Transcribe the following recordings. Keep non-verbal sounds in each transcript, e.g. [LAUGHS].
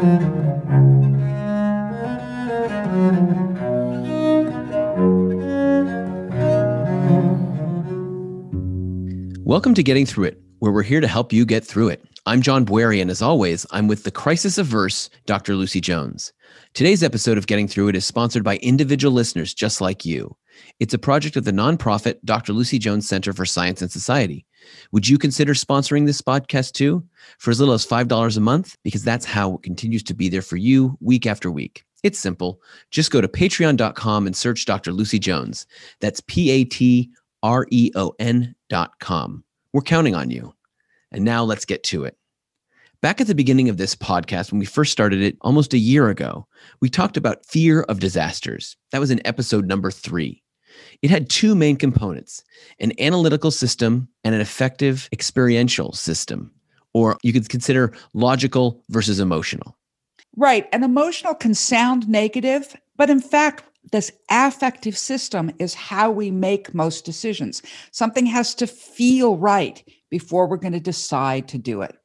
Welcome to Getting Through It, where we're here to help you get through it. I'm John Bwarie, and as always, I'm with the crisis averse Dr. Lucy Jones. Today's episode of Getting Through It is sponsored by individual listeners just like you. It's a project of the nonprofit Dr. Lucy Jones Center for Science and Society. Would you consider sponsoring this podcast too? For as little as $5 a month? Because that's how it continues to be there for you week after week. It's simple. Just go to patreon.com and search Dr. Lucy Jones. That's P A T R E O N.com. We're counting on you. And now let's get to it. Back at the beginning of this podcast, when we first started it almost a year ago, we talked about fear of disasters. That was in episode number three. It had two main components an analytical system and an affective experiential system, or you could consider logical versus emotional. Right. And emotional can sound negative, but in fact, this affective system is how we make most decisions. Something has to feel right before we're going to decide to do it.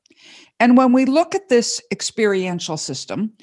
And when we look at this experiential system,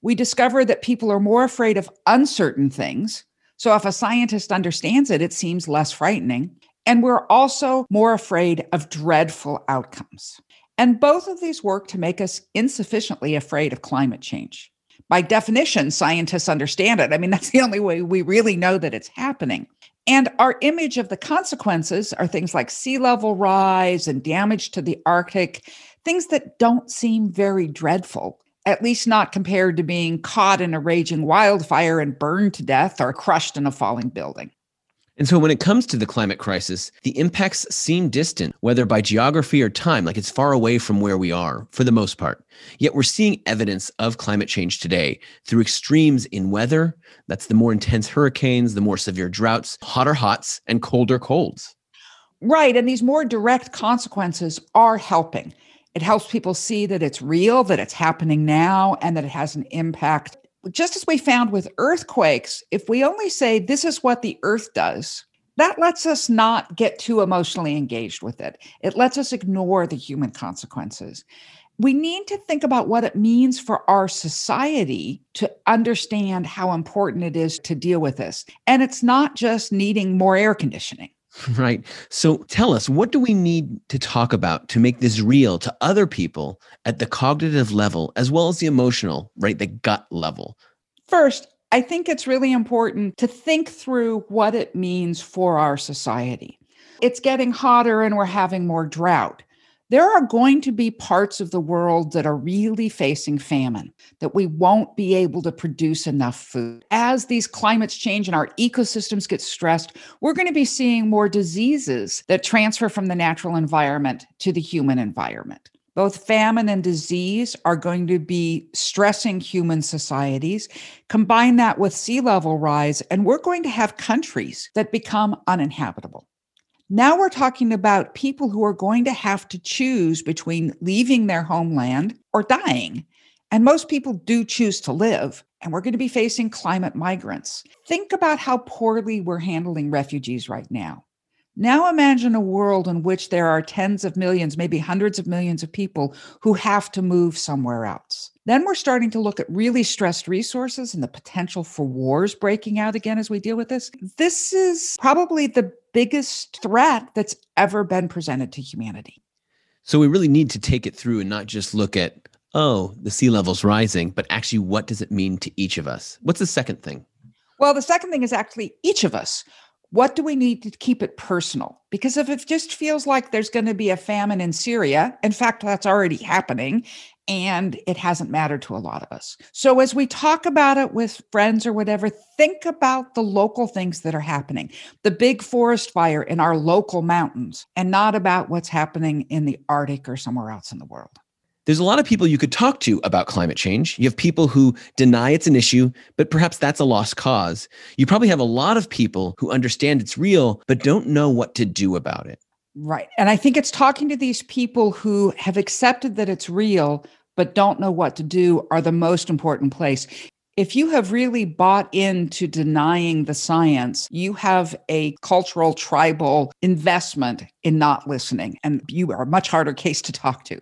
we discover that people are more afraid of uncertain things. So if a scientist understands it, it seems less frightening. And we're also more afraid of dreadful outcomes. And both of these work to make us insufficiently afraid of climate change by definition, scientists understand it. I mean, [LAUGHS] that's the only way we really know that it's happening. And our image of the consequences are things like sea level rise and damage to the Arctic, things that don't seem very dreadful, at least not compared to being caught in a raging wildfire and burned to death or crushed in a falling building. And so, when it comes to the climate crisis, the impacts seem distant, whether by geography or time, like it's far away from where we are for the most part. Yet, we're seeing evidence of climate change today through extremes in weather that's the more intense hurricanes, the more severe droughts, hotter hots, and colder colds. Right. And these more direct consequences are helping. It helps people see that it's real, that it's happening now, and that it has an impact just as we found with earthquakes, if we only say this is what the earth does, that lets us not get too emotionally engaged with it. It lets us ignore the human consequences. We need to think about what it means for our society to understand how important it is to deal with this. And it's not just needing more air conditioning. [LAUGHS] Right. So tell us, what do we need to talk about to make this real to other people at the cognitive level as well as the emotional, right? The gut level? First, I think it's really important to think through what it means for our society. It's getting hotter and we're having more drought there are going to be parts of the world that are really facing famine, that we won't be able to produce enough food. As these climates change and our ecosystems get stressed, we're going to be seeing more diseases that transfer from the natural environment to the human environment. Both famine and disease are going to be stressing human societies. Combine that with sea level rise, and we're going to have countries that become uninhabitable. Now we're talking about people who are going to have to choose between leaving their homeland or dying. And most people do choose to live, and we're going to be facing climate migrants. Think about how poorly we're handling refugees right now. Now imagine a world in which there are tens of millions, maybe hundreds of millions of people who have to move somewhere else. Then we're starting to look at really stressed resources and the potential for wars breaking out again as we deal with this. This is probably the biggest threat that's ever been presented to humanity. So we really need to take it through and not just look at, oh, the sea level's rising, but actually, what does it mean to each of us? What's the second thing? Well, the second thing is actually each of us what do we need to keep it personal? Because if it just feels like there's going to be a famine in Syria, in fact, that's already happening, and it hasn't mattered to a lot of us. So, as we talk about it with friends or whatever, think about the local things that are happening, the big forest fire in our local mountains, and not about what's happening in the Arctic or somewhere else in the world there's a lot of people you could talk to about climate change. You have people who deny it's an issue, but perhaps that's a lost cause. You probably have a lot of people who understand it's real, but don't know what to do about it. Right. And I think it's talking to these people who have accepted that it's real, but don't know what to do are the most important place. If you have really bought into denying the science, you have a cultural, tribal investment in not listening, and you are a much harder case to talk to.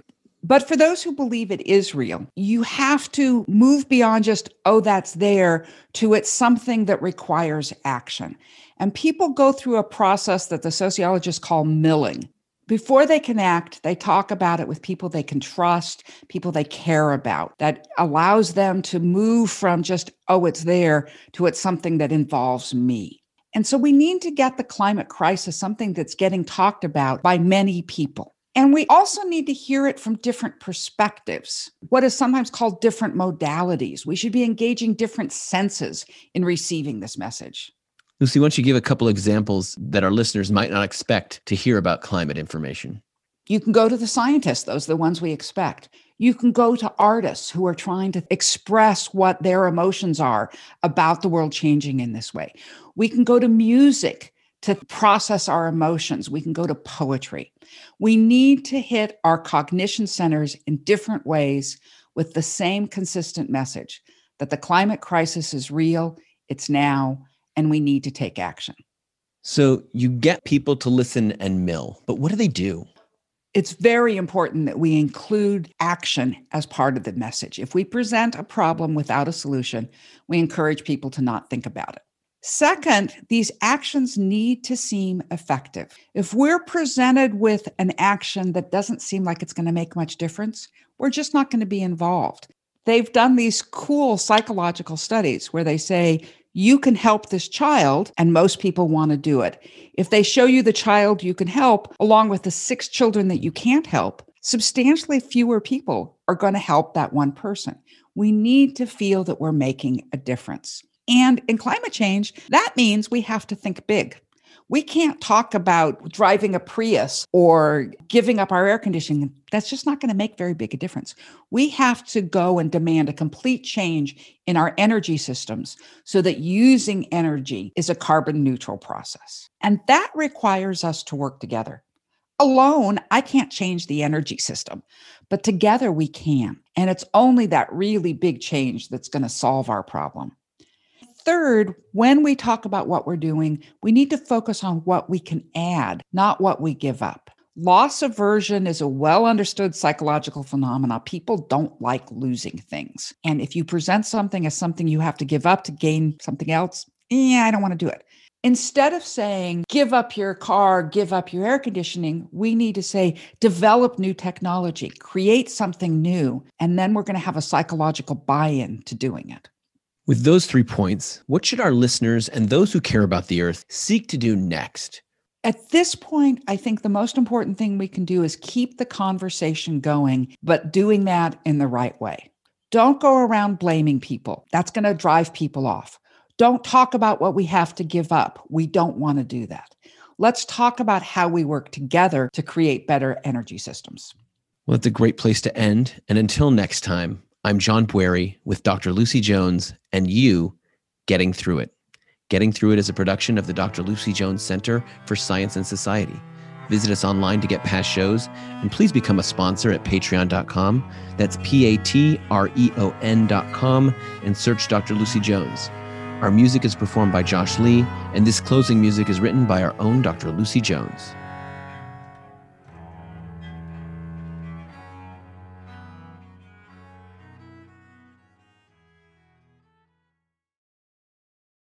But for those who believe it is real, you have to move beyond just, oh, that's there, to it's something that requires action. And people go through a process that the sociologists call milling. Before they can act, they talk about it with people they can trust, people they care about, that allows them to move from just, oh, it's there, to it's something that involves me. And so we need to get the climate crisis something that's getting talked about by many people. And we also need to hear it from different perspectives, what is sometimes called different modalities. We should be engaging different senses in receiving this message. Lucy, why don't you give a couple examples that our listeners might not expect to hear about climate information? You can go to the scientists, those are the ones we expect. You can go to artists who are trying to express what their emotions are about the world changing in this way. We can go to music to process our emotions. We can go to poetry. We need to hit our cognition centers in different ways with the same consistent message that the climate crisis is real, it's now, and we need to take action. So you get people to listen and mill, but what do they do? It's very important that we include action as part of the message. If we present a problem without a solution, we encourage people to not think about it. Second, these actions need to seem effective. If we're presented with an action that doesn't seem like it's going to make much difference, we're just not going to be involved. They've done these cool psychological studies where they say, you can help this child, and most people want to do it. If they show you the child you can help, along with the six children that you can't help, substantially fewer people are going to help that one person. We need to feel that we're making a difference. And in climate change, that means we have to think big. We can't talk about driving a Prius or giving up our air conditioning. That's just not going to make very big a difference. We have to go and demand a complete change in our energy systems so that using energy is a carbon neutral process. And that requires us to work together. Alone, I can't change the energy system, but together we can. And it's only that really big change that's going to solve our problem. Third, when we talk about what we're doing, we need to focus on what we can add, not what we give up. Loss aversion is a well understood psychological phenomenon. People don't like losing things. And if you present something as something you have to give up to gain something else, yeah, I don't want to do it. Instead of saying, give up your car, give up your air conditioning, we need to say, develop new technology, create something new, and then we're going to have a psychological buy in to doing it. With those three points, what should our listeners and those who care about the earth seek to do next? At this point, I think the most important thing we can do is keep the conversation going, but doing that in the right way. Don't go around blaming people. That's going to drive people off. Don't talk about what we have to give up. We don't want to do that. Let's talk about how we work together to create better energy systems. Well, that's a great place to end. And until next time, I'm John Bwarie with Dr. Lucy Jones and you Getting Through It. Getting Through It is a production of the Dr. Lucy Jones Center for Science and Society. Visit us online to get past shows, and please become a sponsor at patreon.com. That's P A T R E O N.com and search Dr. Lucy Jones. Our music is performed by Josh Lee, and this closing music is written by our own Dr. Lucy Jones.